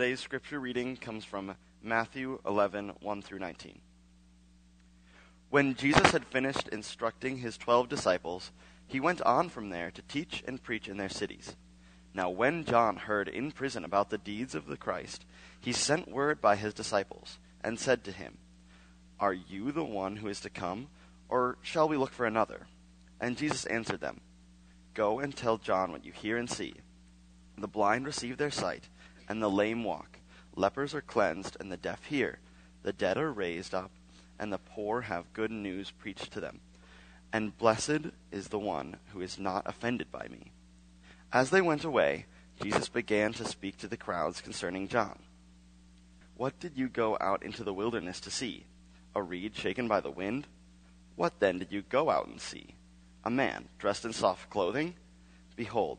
Today's scripture reading comes from Matthew 11, 1 through 19. When Jesus had finished instructing his twelve disciples, he went on from there to teach and preach in their cities. Now, when John heard in prison about the deeds of the Christ, he sent word by his disciples and said to him, Are you the one who is to come, or shall we look for another? And Jesus answered them, Go and tell John what you hear and see. The blind receive their sight, and the lame walk lepers are cleansed, and the deaf hear, the dead are raised up, and the poor have good news preached to them. And blessed is the one who is not offended by me. As they went away, Jesus began to speak to the crowds concerning John. What did you go out into the wilderness to see? A reed shaken by the wind? What then did you go out and see? A man dressed in soft clothing? Behold,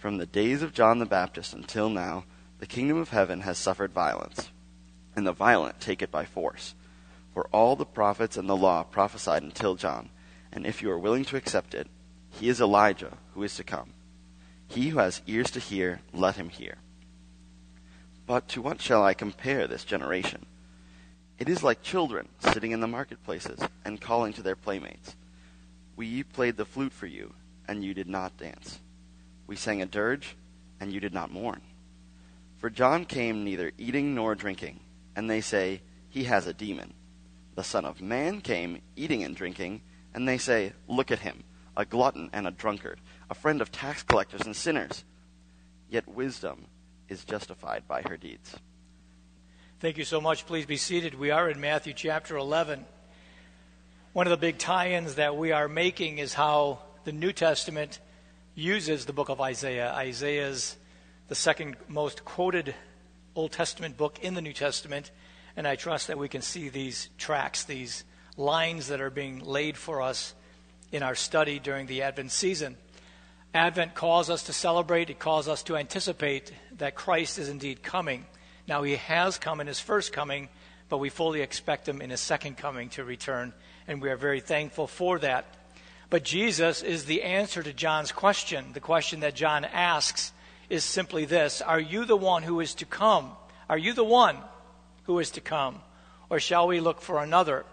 From the days of John the Baptist until now, the kingdom of heaven has suffered violence, and the violent take it by force. For all the prophets and the law prophesied until John, and if you are willing to accept it, he is Elijah who is to come. He who has ears to hear, let him hear. But to what shall I compare this generation? It is like children sitting in the marketplaces and calling to their playmates. We played the flute for you, and you did not dance. We sang a dirge, and you did not mourn. For John came neither eating nor drinking, and they say, He has a demon. The Son of Man came eating and drinking, and they say, Look at him, a glutton and a drunkard, a friend of tax collectors and sinners. Yet wisdom is justified by her deeds. Thank you so much. Please be seated. We are in Matthew chapter 11. One of the big tie ins that we are making is how the New Testament uses the book of Isaiah. Isaiah's the second most quoted Old Testament book in the New Testament, and I trust that we can see these tracks, these lines that are being laid for us in our study during the Advent season. Advent calls us to celebrate, it calls us to anticipate that Christ is indeed coming. Now, he has come in his first coming, but we fully expect him in his second coming to return, and we are very thankful for that. But Jesus is the answer to John's question, the question that John asks is simply this Are you the one who is to come? Are you the one who is to come? Or shall we look for another?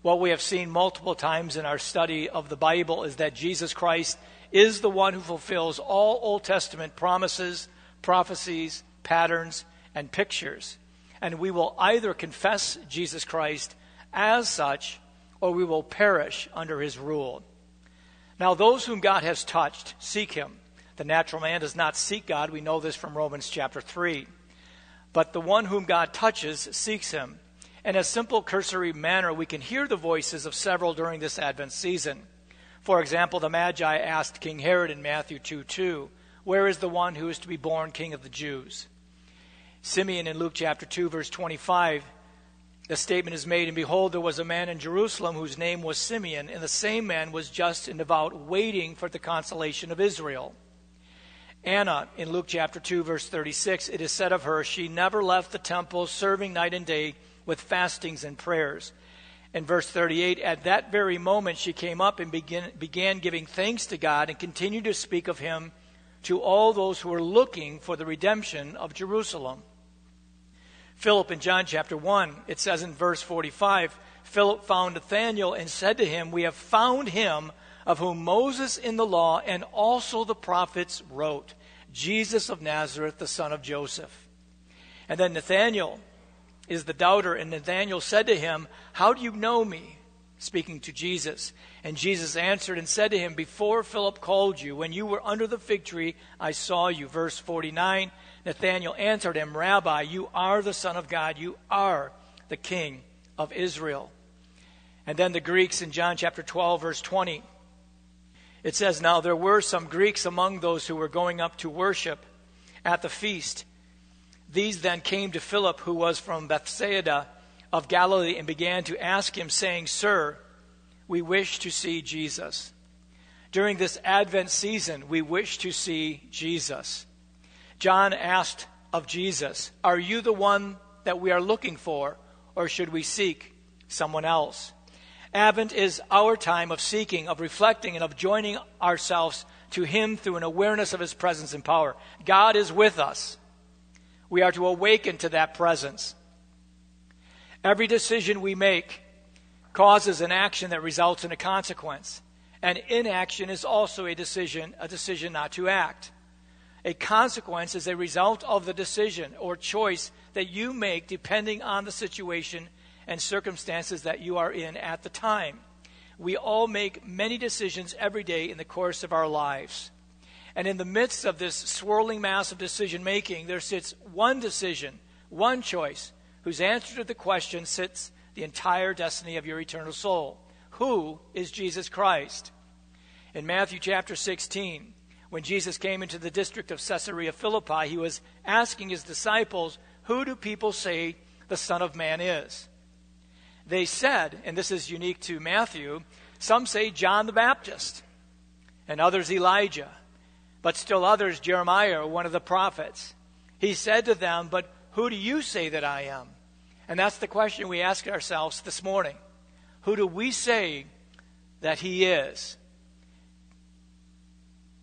What we have seen multiple times in our study of the Bible is that Jesus Christ is the one who fulfills all Old Testament promises, prophecies, patterns, and pictures. And we will either confess Jesus Christ as such or we will perish under his rule. Now, those whom God has touched seek him. The natural man does not seek God. We know this from Romans chapter 3. But the one whom God touches seeks him. In a simple cursory manner, we can hear the voices of several during this Advent season. For example, the Magi asked King Herod in Matthew 2 2, Where is the one who is to be born king of the Jews? Simeon in Luke chapter 2, verse 25, the statement is made, And behold, there was a man in Jerusalem whose name was Simeon, and the same man was just and devout, waiting for the consolation of Israel. Anna, in Luke chapter 2, verse 36, it is said of her, She never left the temple, serving night and day with fastings and prayers. In verse 38, at that very moment she came up and begin, began giving thanks to God and continued to speak of him to all those who were looking for the redemption of Jerusalem. Philip in John chapter 1, it says in verse 45, Philip found Nathanael and said to him, We have found him of whom Moses in the law and also the prophets wrote, Jesus of Nazareth, the son of Joseph. And then Nathanael is the doubter. And Nathanael said to him, How do you know me? Speaking to Jesus. And Jesus answered and said to him, Before Philip called you, when you were under the fig tree, I saw you. Verse 49 Nathanael answered him, Rabbi, you are the Son of God. You are the King of Israel. And then the Greeks in John chapter 12, verse 20. It says, Now there were some Greeks among those who were going up to worship at the feast. These then came to Philip, who was from Bethsaida of Galilee, and began to ask him, saying, Sir, we wish to see Jesus. During this Advent season, we wish to see Jesus. John asked of Jesus, Are you the one that we are looking for, or should we seek someone else? Advent is our time of seeking, of reflecting, and of joining ourselves to Him through an awareness of His presence and power. God is with us. We are to awaken to that presence. Every decision we make causes an action that results in a consequence. And inaction is also a decision, a decision not to act. A consequence is a result of the decision or choice that you make depending on the situation and circumstances that you are in at the time. We all make many decisions every day in the course of our lives. And in the midst of this swirling mass of decision making, there sits one decision, one choice, whose answer to the question sits the entire destiny of your eternal soul. Who is Jesus Christ? In Matthew chapter 16, when Jesus came into the district of Caesarea Philippi, he was asking his disciples, Who do people say the Son of Man is? They said, and this is unique to Matthew, some say John the Baptist, and others Elijah, but still others Jeremiah, one of the prophets. He said to them, But who do you say that I am? And that's the question we ask ourselves this morning. Who do we say that he is?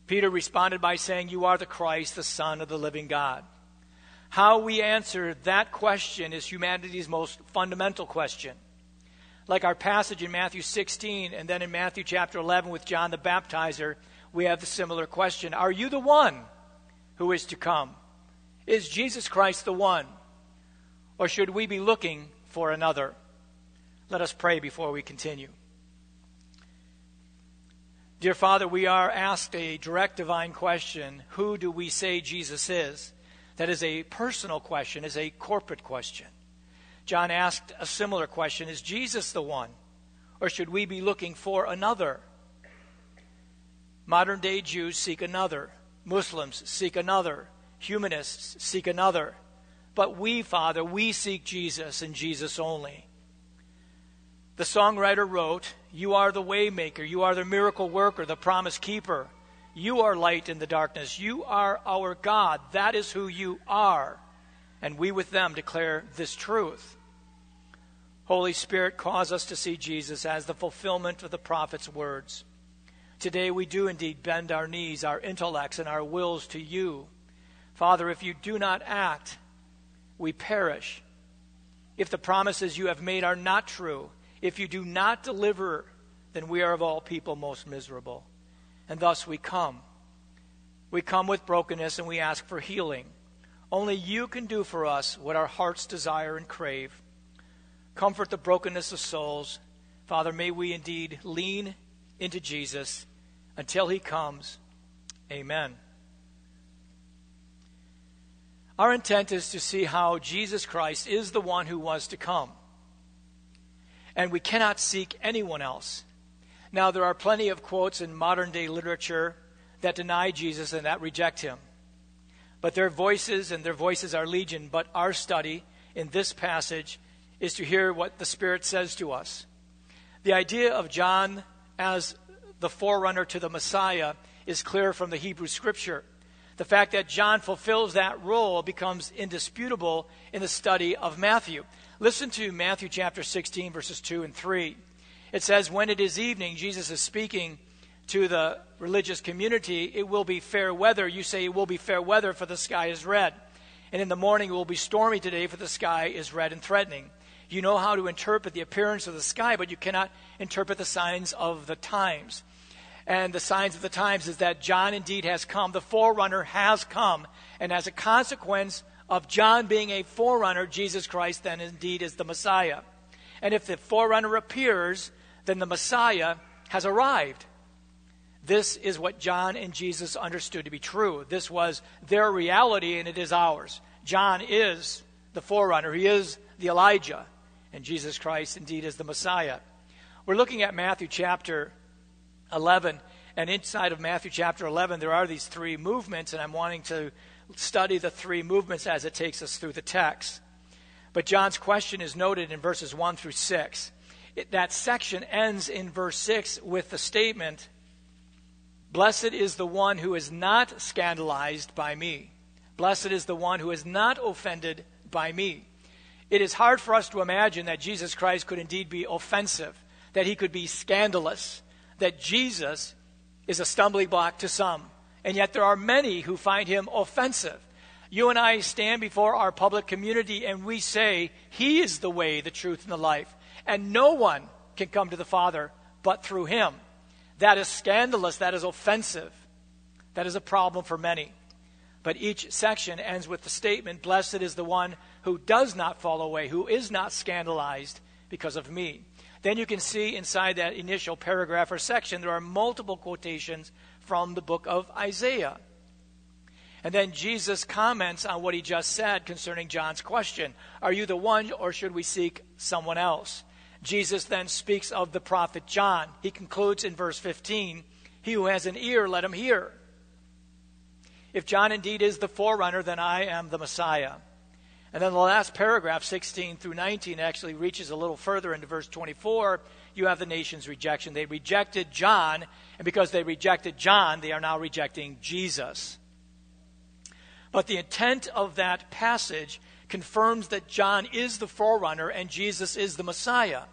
Peter responded by saying, You are the Christ, the Son of the living God. How we answer that question is humanity's most fundamental question like our passage in Matthew 16 and then in Matthew chapter 11 with John the Baptizer, we have the similar question Are you the one who is to come? Is Jesus Christ the one? Or should we be looking for another? Let us pray before we continue. Dear Father, we are asked a direct divine question Who do we say Jesus is? That is a personal question, is a corporate question. John asked a similar question Is Jesus the one? Or should we be looking for another? Modern day Jews seek another. Muslims seek another. Humanists seek another. But we, Father, we seek Jesus and Jesus only. The songwriter wrote, You are the waymaker, you are the miracle worker, the promise keeper. You are light in the darkness. You are our God. That is who you are. And we with them declare this truth. Holy Spirit, cause us to see Jesus as the fulfillment of the prophet's words. Today we do indeed bend our knees, our intellects, and our wills to you. Father, if you do not act, we perish. If the promises you have made are not true, if you do not deliver, then we are of all people most miserable. And thus we come. We come with brokenness and we ask for healing. Only you can do for us what our hearts desire and crave. Comfort the brokenness of souls. Father, may we indeed lean into Jesus until he comes. Amen. Our intent is to see how Jesus Christ is the one who was to come. And we cannot seek anyone else. Now, there are plenty of quotes in modern day literature that deny Jesus and that reject him. But their voices and their voices are legion. But our study in this passage is to hear what the Spirit says to us. The idea of John as the forerunner to the Messiah is clear from the Hebrew Scripture. The fact that John fulfills that role becomes indisputable in the study of Matthew. Listen to Matthew chapter 16, verses 2 and 3. It says, When it is evening, Jesus is speaking to the religious community, it will be fair weather. You say it will be fair weather, for the sky is red. And in the morning it will be stormy today, for the sky is red and threatening. You know how to interpret the appearance of the sky, but you cannot interpret the signs of the times. And the signs of the times is that John indeed has come. The forerunner has come. And as a consequence of John being a forerunner, Jesus Christ then indeed is the Messiah. And if the forerunner appears, then the Messiah has arrived. This is what John and Jesus understood to be true. This was their reality, and it is ours. John is the forerunner, he is the Elijah, and Jesus Christ indeed is the Messiah. We're looking at Matthew chapter 11, and inside of Matthew chapter 11, there are these three movements, and I'm wanting to study the three movements as it takes us through the text. But John's question is noted in verses 1 through 6. It, that section ends in verse 6 with the statement, Blessed is the one who is not scandalized by me. Blessed is the one who is not offended by me. It is hard for us to imagine that Jesus Christ could indeed be offensive, that he could be scandalous, that Jesus is a stumbling block to some, and yet there are many who find him offensive. You and I stand before our public community and we say, He is the way, the truth, and the life. And no one can come to the Father but through Him. That is scandalous. That is offensive. That is a problem for many. But each section ends with the statement Blessed is the one who does not fall away, who is not scandalized because of me. Then you can see inside that initial paragraph or section, there are multiple quotations from the book of Isaiah. And then Jesus comments on what he just said concerning John's question Are you the one, or should we seek someone else? Jesus then speaks of the prophet John. He concludes in verse 15 He who has an ear, let him hear. If John indeed is the forerunner, then I am the Messiah. And then the last paragraph, 16 through 19, actually reaches a little further into verse 24. You have the nation's rejection. They rejected John, and because they rejected John, they are now rejecting Jesus. But the intent of that passage confirms that John is the forerunner and Jesus is the Messiah.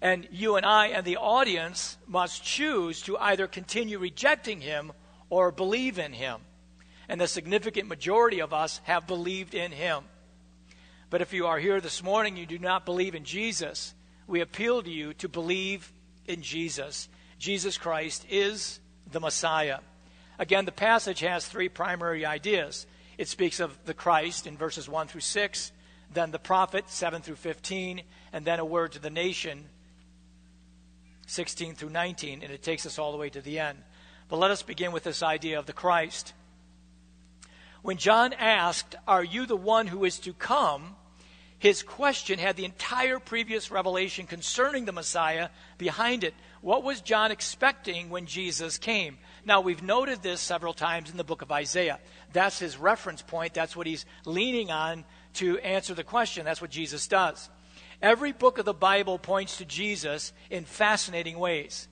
And you and I and the audience must choose to either continue rejecting him or believe in him and the significant majority of us have believed in him. But if you are here this morning, you do not believe in Jesus, we appeal to you to believe in Jesus. Jesus Christ is the Messiah. Again, the passage has three primary ideas. It speaks of the Christ in verses 1 through 6, then the prophet 7 through 15, and then a word to the nation 16 through 19, and it takes us all the way to the end. But let us begin with this idea of the Christ. When John asked, Are you the one who is to come? His question had the entire previous revelation concerning the Messiah behind it. What was John expecting when Jesus came? Now, we've noted this several times in the book of Isaiah. That's his reference point. That's what he's leaning on to answer the question. That's what Jesus does. Every book of the Bible points to Jesus in fascinating ways.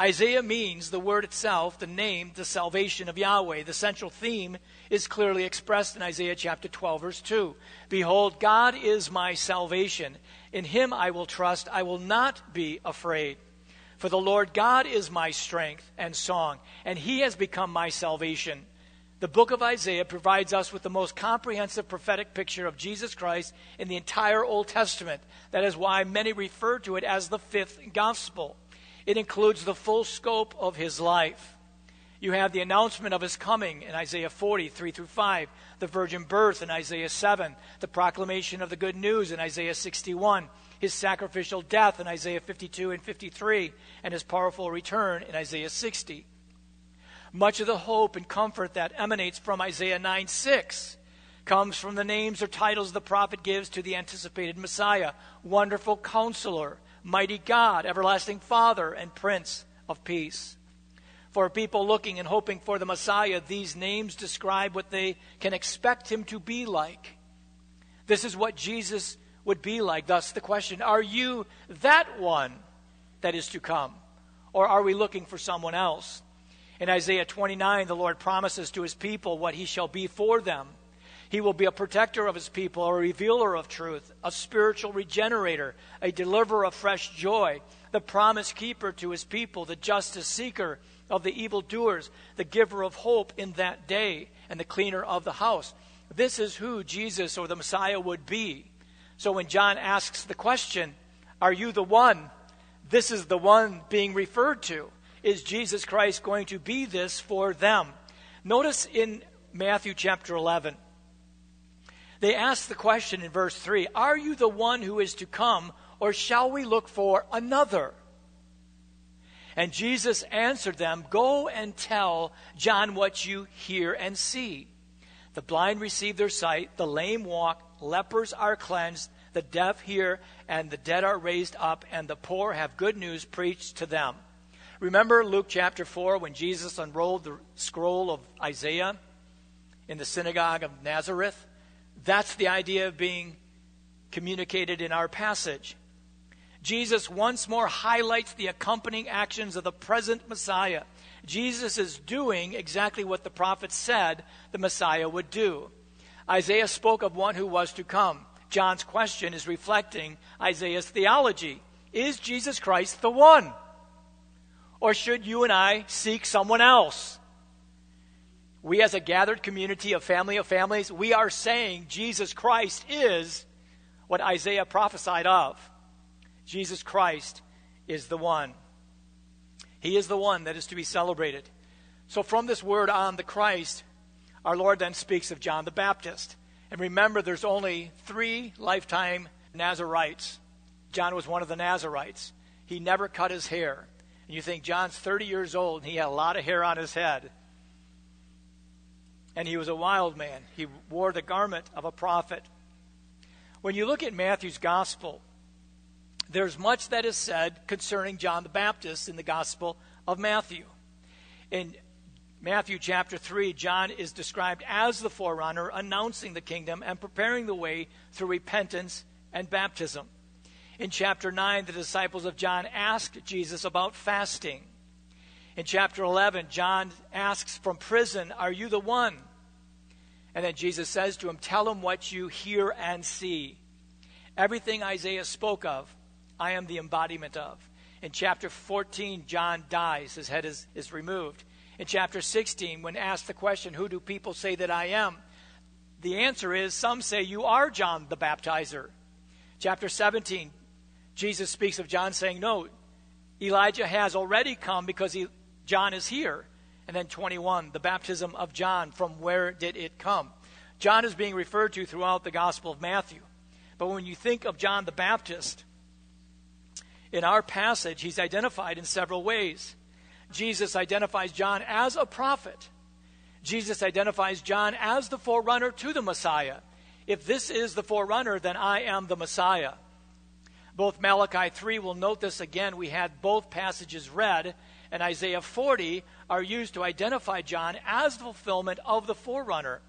Isaiah means the word itself, the name, the salvation of Yahweh. The central theme is clearly expressed in Isaiah chapter 12, verse 2. Behold, God is my salvation. In him I will trust. I will not be afraid. For the Lord God is my strength and song, and he has become my salvation. The book of Isaiah provides us with the most comprehensive prophetic picture of Jesus Christ in the entire Old Testament. That is why many refer to it as the fifth gospel. It includes the full scope of his life. You have the announcement of his coming in Isaiah 40, 3 through 5, the virgin birth in Isaiah 7, the proclamation of the good news in Isaiah 61, his sacrificial death in Isaiah 52 and 53, and his powerful return in Isaiah 60. Much of the hope and comfort that emanates from Isaiah 9 6 comes from the names or titles the prophet gives to the anticipated Messiah Wonderful Counselor, mighty God, everlasting Father, and Prince of Peace. For people looking and hoping for the Messiah, these names describe what they can expect him to be like. This is what Jesus would be like. Thus, the question are you that one that is to come? Or are we looking for someone else? In Isaiah 29, the Lord promises to his people what he shall be for them. He will be a protector of his people, a revealer of truth, a spiritual regenerator, a deliverer of fresh joy, the promise keeper to his people, the justice seeker of the evildoers, the giver of hope in that day, and the cleaner of the house. This is who Jesus or the Messiah would be. So when John asks the question, Are you the one? This is the one being referred to. Is Jesus Christ going to be this for them? Notice in Matthew chapter 11 They ask the question in verse 3 Are you the one who is to come, or shall we look for another? And Jesus answered them, Go and tell John what you hear and see. The blind receive their sight, the lame walk, lepers are cleansed, the deaf hear, and the dead are raised up, and the poor have good news preached to them. Remember Luke chapter 4 when Jesus unrolled the scroll of Isaiah in the synagogue of Nazareth? That's the idea of being communicated in our passage. Jesus once more highlights the accompanying actions of the present Messiah. Jesus is doing exactly what the prophet said the Messiah would do. Isaiah spoke of one who was to come. John's question is reflecting Isaiah's theology. Is Jesus Christ the one? Or should you and I seek someone else? We, as a gathered community of family of families, we are saying Jesus Christ is what Isaiah prophesied of. Jesus Christ is the one. He is the one that is to be celebrated. So, from this word on the Christ, our Lord then speaks of John the Baptist. And remember, there's only three lifetime Nazarites. John was one of the Nazarites. He never cut his hair. And you think John's 30 years old and he had a lot of hair on his head. And he was a wild man. He wore the garment of a prophet. When you look at Matthew's gospel, there's much that is said concerning John the Baptist in the Gospel of Matthew. In Matthew chapter 3, John is described as the forerunner, announcing the kingdom and preparing the way through repentance and baptism. In chapter 9, the disciples of John asked Jesus about fasting. In chapter 11, John asks from prison, Are you the one? And then Jesus says to him, Tell him what you hear and see. Everything Isaiah spoke of I am the embodiment of. In chapter 14, John dies, his head is, is removed. In chapter 16, when asked the question, Who do people say that I am? The answer is, Some say you are John the baptizer. Chapter 17, Jesus speaks of John saying, No, Elijah has already come because he, John is here. And then 21, the baptism of John, from where did it come? John is being referred to throughout the Gospel of Matthew. But when you think of John the Baptist, in our passage, he's identified in several ways. Jesus identifies John as a prophet. Jesus identifies John as the forerunner to the Messiah. If this is the forerunner, then I am the Messiah. Both Malachi 3 will note this again. We had both passages read, and Isaiah 40 are used to identify John as the fulfillment of the forerunner.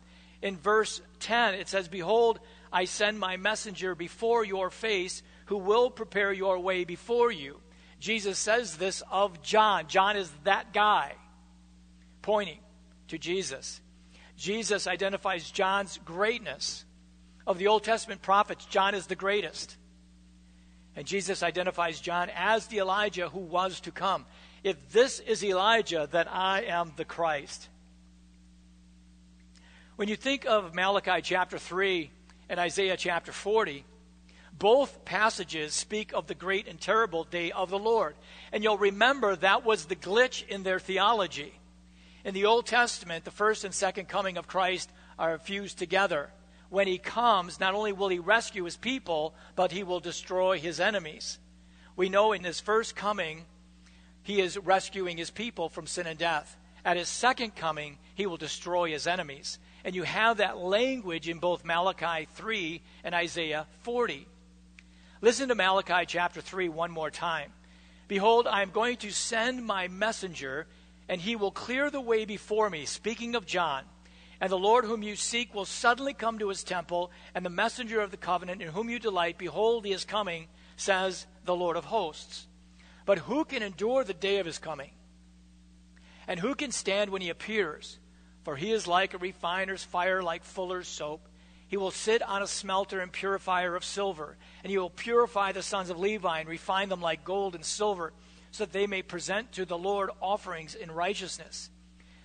In verse 10, it says, Behold, I send my messenger before your face who will prepare your way before you. Jesus says this of John. John is that guy, pointing to Jesus. Jesus identifies John's greatness. Of the Old Testament prophets, John is the greatest. And Jesus identifies John as the Elijah who was to come. If this is Elijah, then I am the Christ. When you think of Malachi chapter 3 and Isaiah chapter 40, both passages speak of the great and terrible day of the Lord. And you'll remember that was the glitch in their theology. In the Old Testament, the first and second coming of Christ are fused together. When he comes, not only will he rescue his people, but he will destroy his enemies. We know in his first coming, he is rescuing his people from sin and death. At his second coming, he will destroy his enemies. And you have that language in both Malachi 3 and Isaiah 40. Listen to Malachi chapter 3 one more time. Behold, I am going to send my messenger, and he will clear the way before me. Speaking of John. And the Lord whom you seek will suddenly come to his temple, and the messenger of the covenant in whom you delight, behold, he is coming, says the Lord of hosts. But who can endure the day of his coming? And who can stand when he appears? For he is like a refiner's fire, like fuller's soap. He will sit on a smelter and purifier of silver, and he will purify the sons of Levi and refine them like gold and silver, so that they may present to the Lord offerings in righteousness.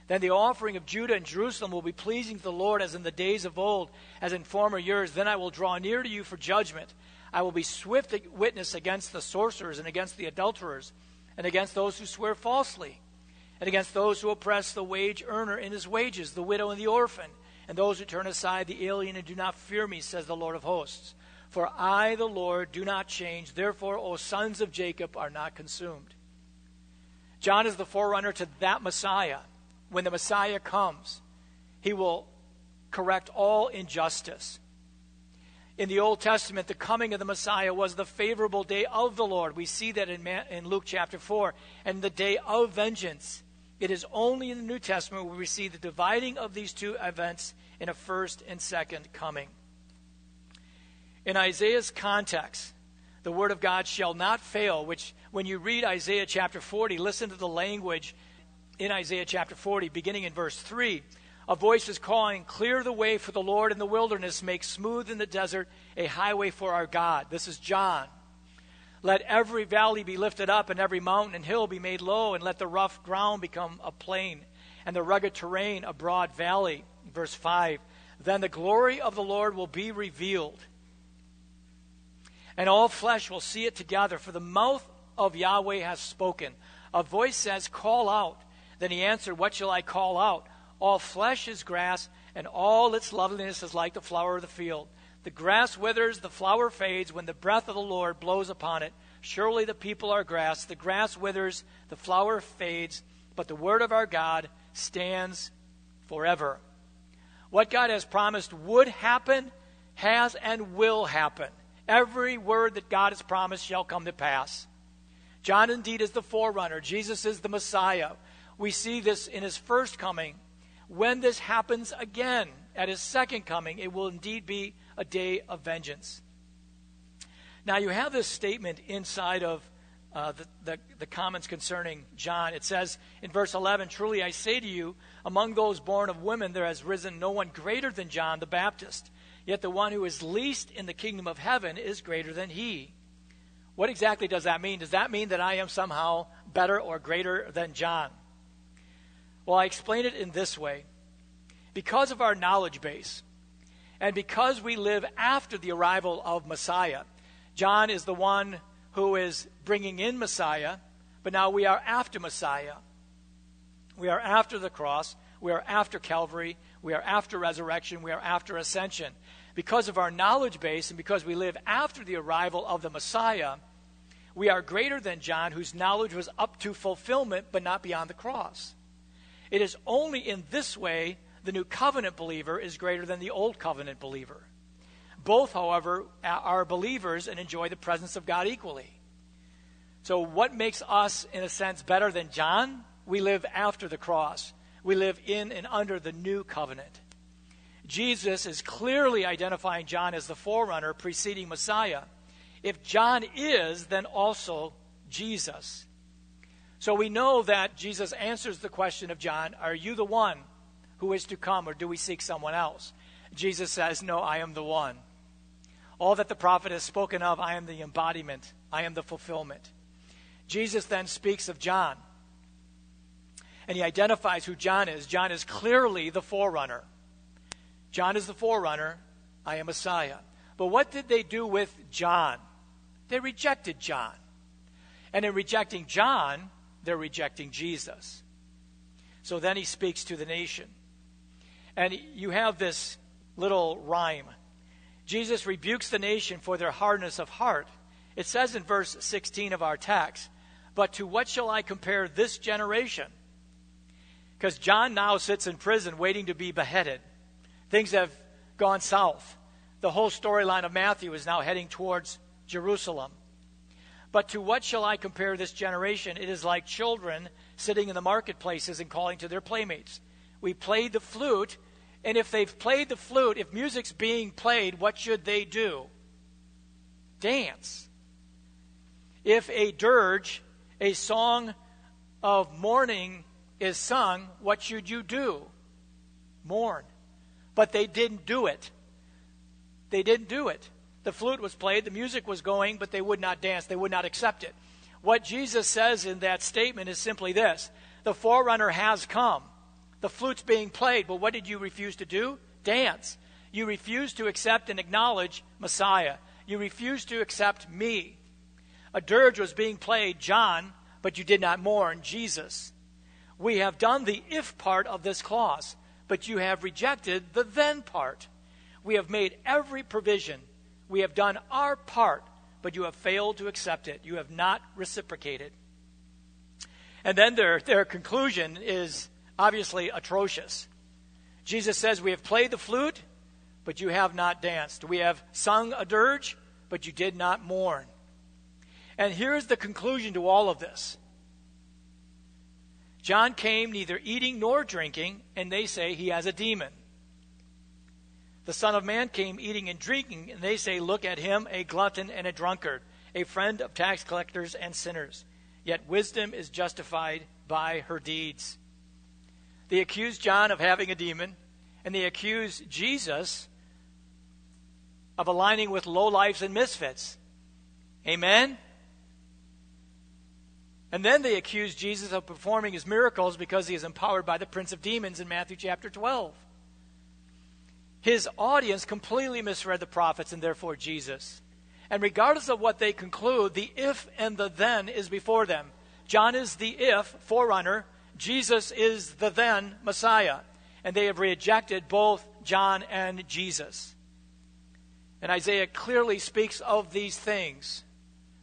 Then the offering of Judah and Jerusalem will be pleasing to the Lord as in the days of old, as in former years. Then I will draw near to you for judgment. I will be swift witness against the sorcerers and against the adulterers, and against those who swear falsely, and against those who oppress the wage earner in his wages, the widow and the orphan and those who turn aside the alien and do not fear me, says the Lord of hosts. For I, the Lord, do not change. Therefore, O sons of Jacob, are not consumed. John is the forerunner to that Messiah. When the Messiah comes, he will correct all injustice. In the Old Testament, the coming of the Messiah was the favorable day of the Lord. We see that in, in Luke chapter 4. And the day of vengeance. It is only in the New Testament where we see the dividing of these two events in a first and second coming. In Isaiah's context, the word of God shall not fail, which when you read Isaiah chapter 40, listen to the language in Isaiah chapter 40, beginning in verse 3. A voice is calling, Clear the way for the Lord in the wilderness, make smooth in the desert a highway for our God. This is John. Let every valley be lifted up, and every mountain and hill be made low, and let the rough ground become a plain, and the rugged terrain a broad valley. Verse 5 Then the glory of the Lord will be revealed, and all flesh will see it together, for the mouth of Yahweh has spoken. A voice says, Call out. Then he answered, What shall I call out? All flesh is grass, and all its loveliness is like the flower of the field. The grass withers, the flower fades when the breath of the Lord blows upon it. Surely the people are grass. The grass withers, the flower fades, but the word of our God stands forever. What God has promised would happen, has, and will happen. Every word that God has promised shall come to pass. John indeed is the forerunner, Jesus is the Messiah. We see this in his first coming when this happens again at his second coming, it will indeed be a day of vengeance. Now, you have this statement inside of uh, the, the, the, comments concerning John. It says in verse 11 Truly I say to you, among those born of women, there has risen no one greater than John the Baptist. Yet the one who is least in the kingdom of heaven is greater than he. What exactly does that mean? Does that mean that I am somehow better or greater than John? Well, I explain it in this way. Because of our knowledge base, and because we live after the arrival of Messiah, John is the one who is bringing in Messiah, but now we are after Messiah. We are after the cross. We are after Calvary. We are after resurrection. We are after ascension. Because of our knowledge base and because we live after the arrival of the Messiah, we are greater than John, whose knowledge was up to fulfillment but not beyond the cross. It is only in this way the new covenant believer is greater than the old covenant believer. Both, however, are believers and enjoy the presence of God equally. So, what makes us, in a sense, better than John? We live after the cross, we live in and under the new covenant. Jesus is clearly identifying John as the forerunner preceding Messiah. If John is, then also Jesus. So we know that Jesus answers the question of John Are you the one who is to come, or do we seek someone else? Jesus says, No, I am the one. All that the prophet has spoken of, I am the embodiment, I am the fulfillment. Jesus then speaks of John, and he identifies who John is. John is clearly the forerunner. John is the forerunner, I am Messiah. But what did they do with John? They rejected John. And in rejecting John, they're rejecting Jesus. So then he speaks to the nation. And you have this little rhyme. Jesus rebukes the nation for their hardness of heart. It says in verse 16 of our text, But to what shall I compare this generation? Because John now sits in prison waiting to be beheaded. Things have gone south. The whole storyline of Matthew is now heading towards Jerusalem. But to what shall I compare this generation? It is like children sitting in the marketplaces and calling to their playmates. We played the flute, and if they've played the flute, if music's being played, what should they do? Dance. If a dirge, a song of mourning, is sung, what should you do? Mourn. But they didn't do it. They didn't do it. The flute was played, the music was going, but they would not dance. They would not accept it. What Jesus says in that statement is simply this The forerunner has come. The flute's being played, but what did you refuse to do? Dance. You refused to accept and acknowledge Messiah. You refused to accept me. A dirge was being played, John, but you did not mourn Jesus. We have done the if part of this clause, but you have rejected the then part. We have made every provision. We have done our part, but you have failed to accept it. You have not reciprocated. And then their, their conclusion is obviously atrocious. Jesus says, We have played the flute, but you have not danced. We have sung a dirge, but you did not mourn. And here's the conclusion to all of this John came neither eating nor drinking, and they say he has a demon. The Son of Man came eating and drinking, and they say, Look at him, a glutton and a drunkard, a friend of tax collectors and sinners. Yet wisdom is justified by her deeds. They accuse John of having a demon, and they accuse Jesus of aligning with lowlifes and misfits. Amen? And then they accuse Jesus of performing his miracles because he is empowered by the prince of demons in Matthew chapter 12. His audience completely misread the prophets and therefore Jesus. And regardless of what they conclude, the if and the then is before them. John is the if, forerunner. Jesus is the then, Messiah. And they have rejected both John and Jesus. And Isaiah clearly speaks of these things.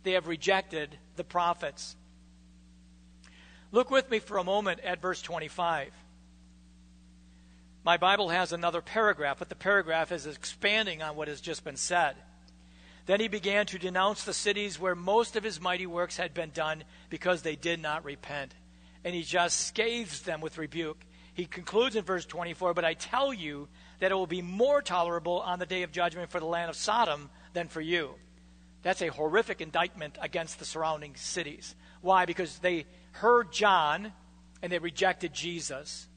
They have rejected the prophets. Look with me for a moment at verse 25. My Bible has another paragraph, but the paragraph is expanding on what has just been said. Then he began to denounce the cities where most of his mighty works had been done because they did not repent. And he just scathes them with rebuke. He concludes in verse 24 But I tell you that it will be more tolerable on the day of judgment for the land of Sodom than for you. That's a horrific indictment against the surrounding cities. Why? Because they heard John and they rejected Jesus.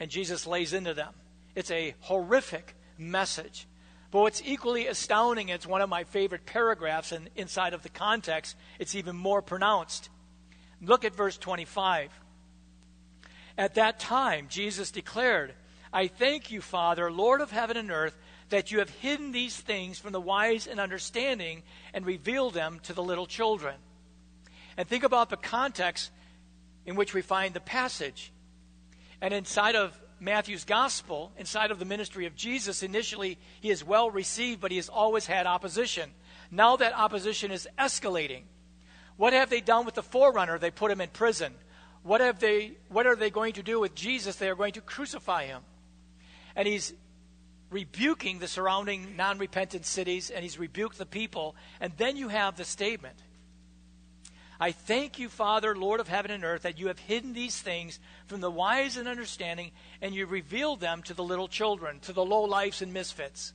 And Jesus lays into them. It's a horrific message. But what's equally astounding, it's one of my favorite paragraphs, and inside of the context, it's even more pronounced. Look at verse 25. At that time, Jesus declared, I thank you, Father, Lord of heaven and earth, that you have hidden these things from the wise and understanding and revealed them to the little children. And think about the context in which we find the passage. And inside of Matthew's gospel, inside of the ministry of Jesus, initially he is well received, but he has always had opposition. Now that opposition is escalating. What have they done with the forerunner? They put him in prison. What, have they, what are they going to do with Jesus? They are going to crucify him. And he's rebuking the surrounding non repentant cities, and he's rebuked the people. And then you have the statement I thank you, Father, Lord of heaven and earth, that you have hidden these things from the wise and understanding, and you revealed them to the little children, to the low lifes and misfits.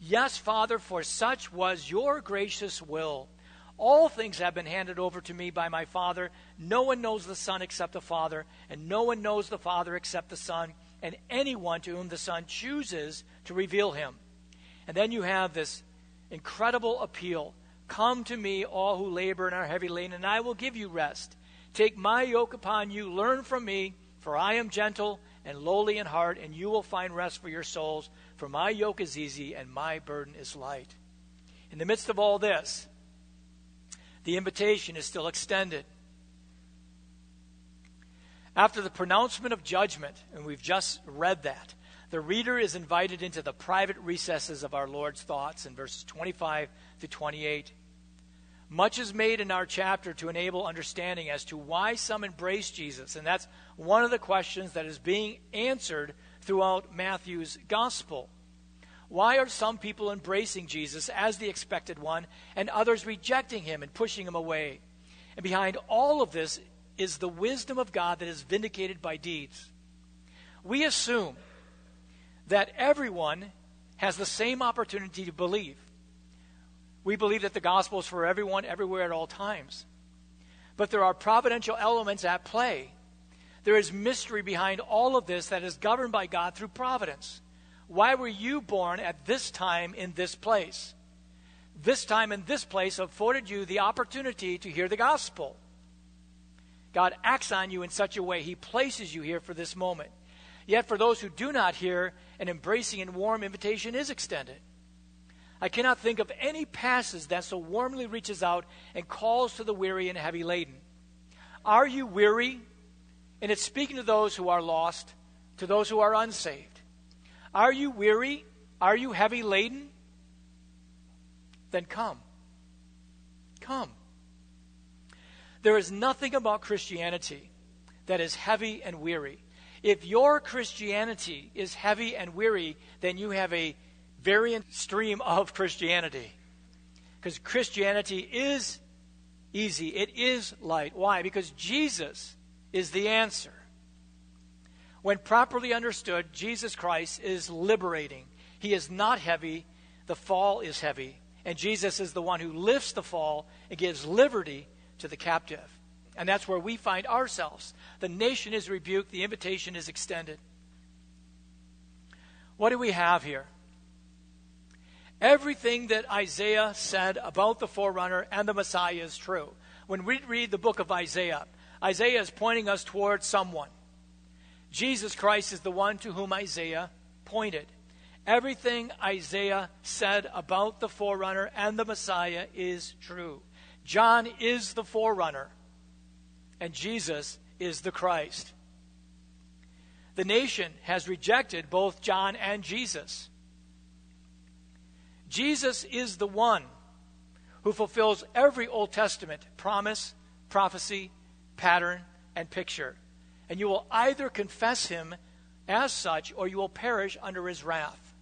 Yes, Father, for such was your gracious will. All things have been handed over to me by my Father. No one knows the Son except the Father, and no one knows the Father except the Son, and anyone to whom the Son chooses to reveal him. And then you have this incredible appeal Come to me, all who labor and are heavy laden, and I will give you rest. Take my yoke upon you, learn from me, for I am gentle and lowly in heart, and you will find rest for your souls. For my yoke is easy and my burden is light. In the midst of all this, the invitation is still extended. After the pronouncement of judgment, and we've just read that, the reader is invited into the private recesses of our Lord's thoughts in verses 25 to 28. Much is made in our chapter to enable understanding as to why some embrace Jesus, and that's one of the questions that is being answered throughout Matthew's gospel. Why are some people embracing Jesus as the expected one and others rejecting him and pushing him away? And behind all of this is the wisdom of God that is vindicated by deeds. We assume that everyone has the same opportunity to believe. We believe that the gospel is for everyone, everywhere, at all times. But there are providential elements at play. There is mystery behind all of this that is governed by God through providence. Why were you born at this time in this place? This time in this place afforded you the opportunity to hear the gospel. God acts on you in such a way, He places you here for this moment. Yet for those who do not hear, an embracing and warm invitation is extended. I cannot think of any passage that so warmly reaches out and calls to the weary and heavy laden. Are you weary? And it's speaking to those who are lost, to those who are unsaved. Are you weary? Are you heavy laden? Then come. Come. There is nothing about Christianity that is heavy and weary. If your Christianity is heavy and weary, then you have a variant stream of Christianity. Because Christianity is easy, it is light. Why? Because Jesus is the answer. When properly understood, Jesus Christ is liberating. He is not heavy, the fall is heavy. And Jesus is the one who lifts the fall and gives liberty to the captive. And that's where we find ourselves. The nation is rebuked, the invitation is extended. What do we have here? Everything that Isaiah said about the forerunner and the Messiah is true. When we read the book of Isaiah, Isaiah is pointing us towards someone. Jesus Christ is the one to whom Isaiah pointed. Everything Isaiah said about the forerunner and the Messiah is true. John is the forerunner, and Jesus is the Christ. The nation has rejected both John and Jesus. Jesus is the one who fulfills every Old Testament promise, prophecy, pattern, and picture. And you will either confess him as such or you will perish under his wrath.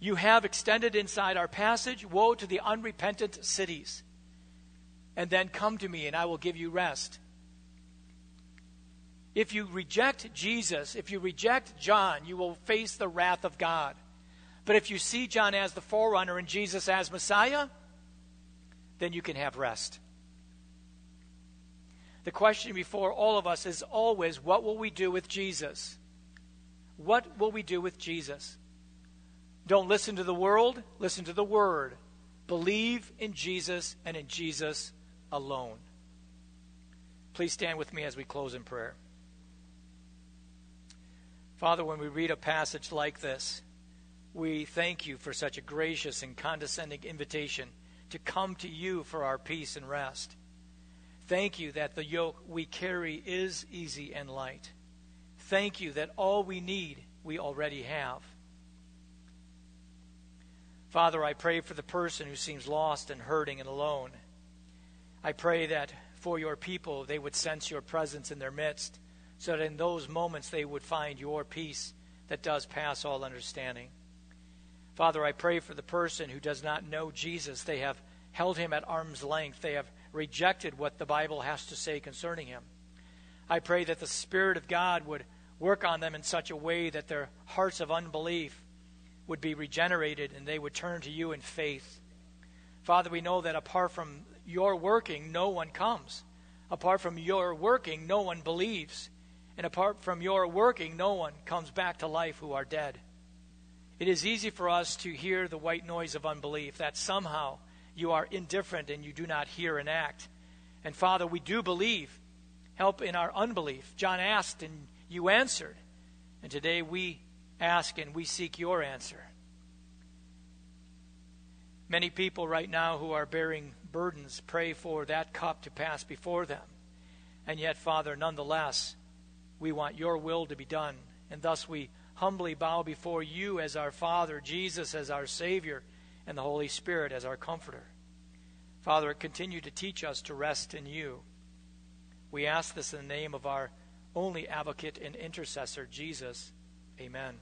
You have extended inside our passage Woe to the unrepentant cities. And then come to me, and I will give you rest. If you reject Jesus, if you reject John, you will face the wrath of God. But if you see John as the forerunner and Jesus as Messiah, then you can have rest. The question before all of us is always what will we do with Jesus? What will we do with Jesus? Don't listen to the world, listen to the Word. Believe in Jesus and in Jesus alone. Please stand with me as we close in prayer. Father, when we read a passage like this, we thank you for such a gracious and condescending invitation to come to you for our peace and rest. Thank you that the yoke we carry is easy and light. Thank you that all we need we already have. Father, I pray for the person who seems lost and hurting and alone. I pray that for your people they would sense your presence in their midst, so that in those moments they would find your peace that does pass all understanding. Father, I pray for the person who does not know Jesus. They have held him at arm's length, they have rejected what the Bible has to say concerning him. I pray that the Spirit of God would work on them in such a way that their hearts of unbelief would be regenerated and they would turn to you in faith. Father, we know that apart from your working, no one comes. Apart from your working, no one believes. And apart from your working, no one comes back to life who are dead. It is easy for us to hear the white noise of unbelief that somehow you are indifferent and you do not hear and act. And Father, we do believe. Help in our unbelief. John asked and you answered. And today we ask and we seek your answer. Many people right now who are bearing burdens pray for that cup to pass before them. And yet, Father, nonetheless, we want your will to be done. And thus we humbly bow before you as our Father, Jesus as our Savior, and the Holy Spirit as our Comforter. Father, continue to teach us to rest in you. We ask this in the name of our only advocate and intercessor, Jesus. Amen.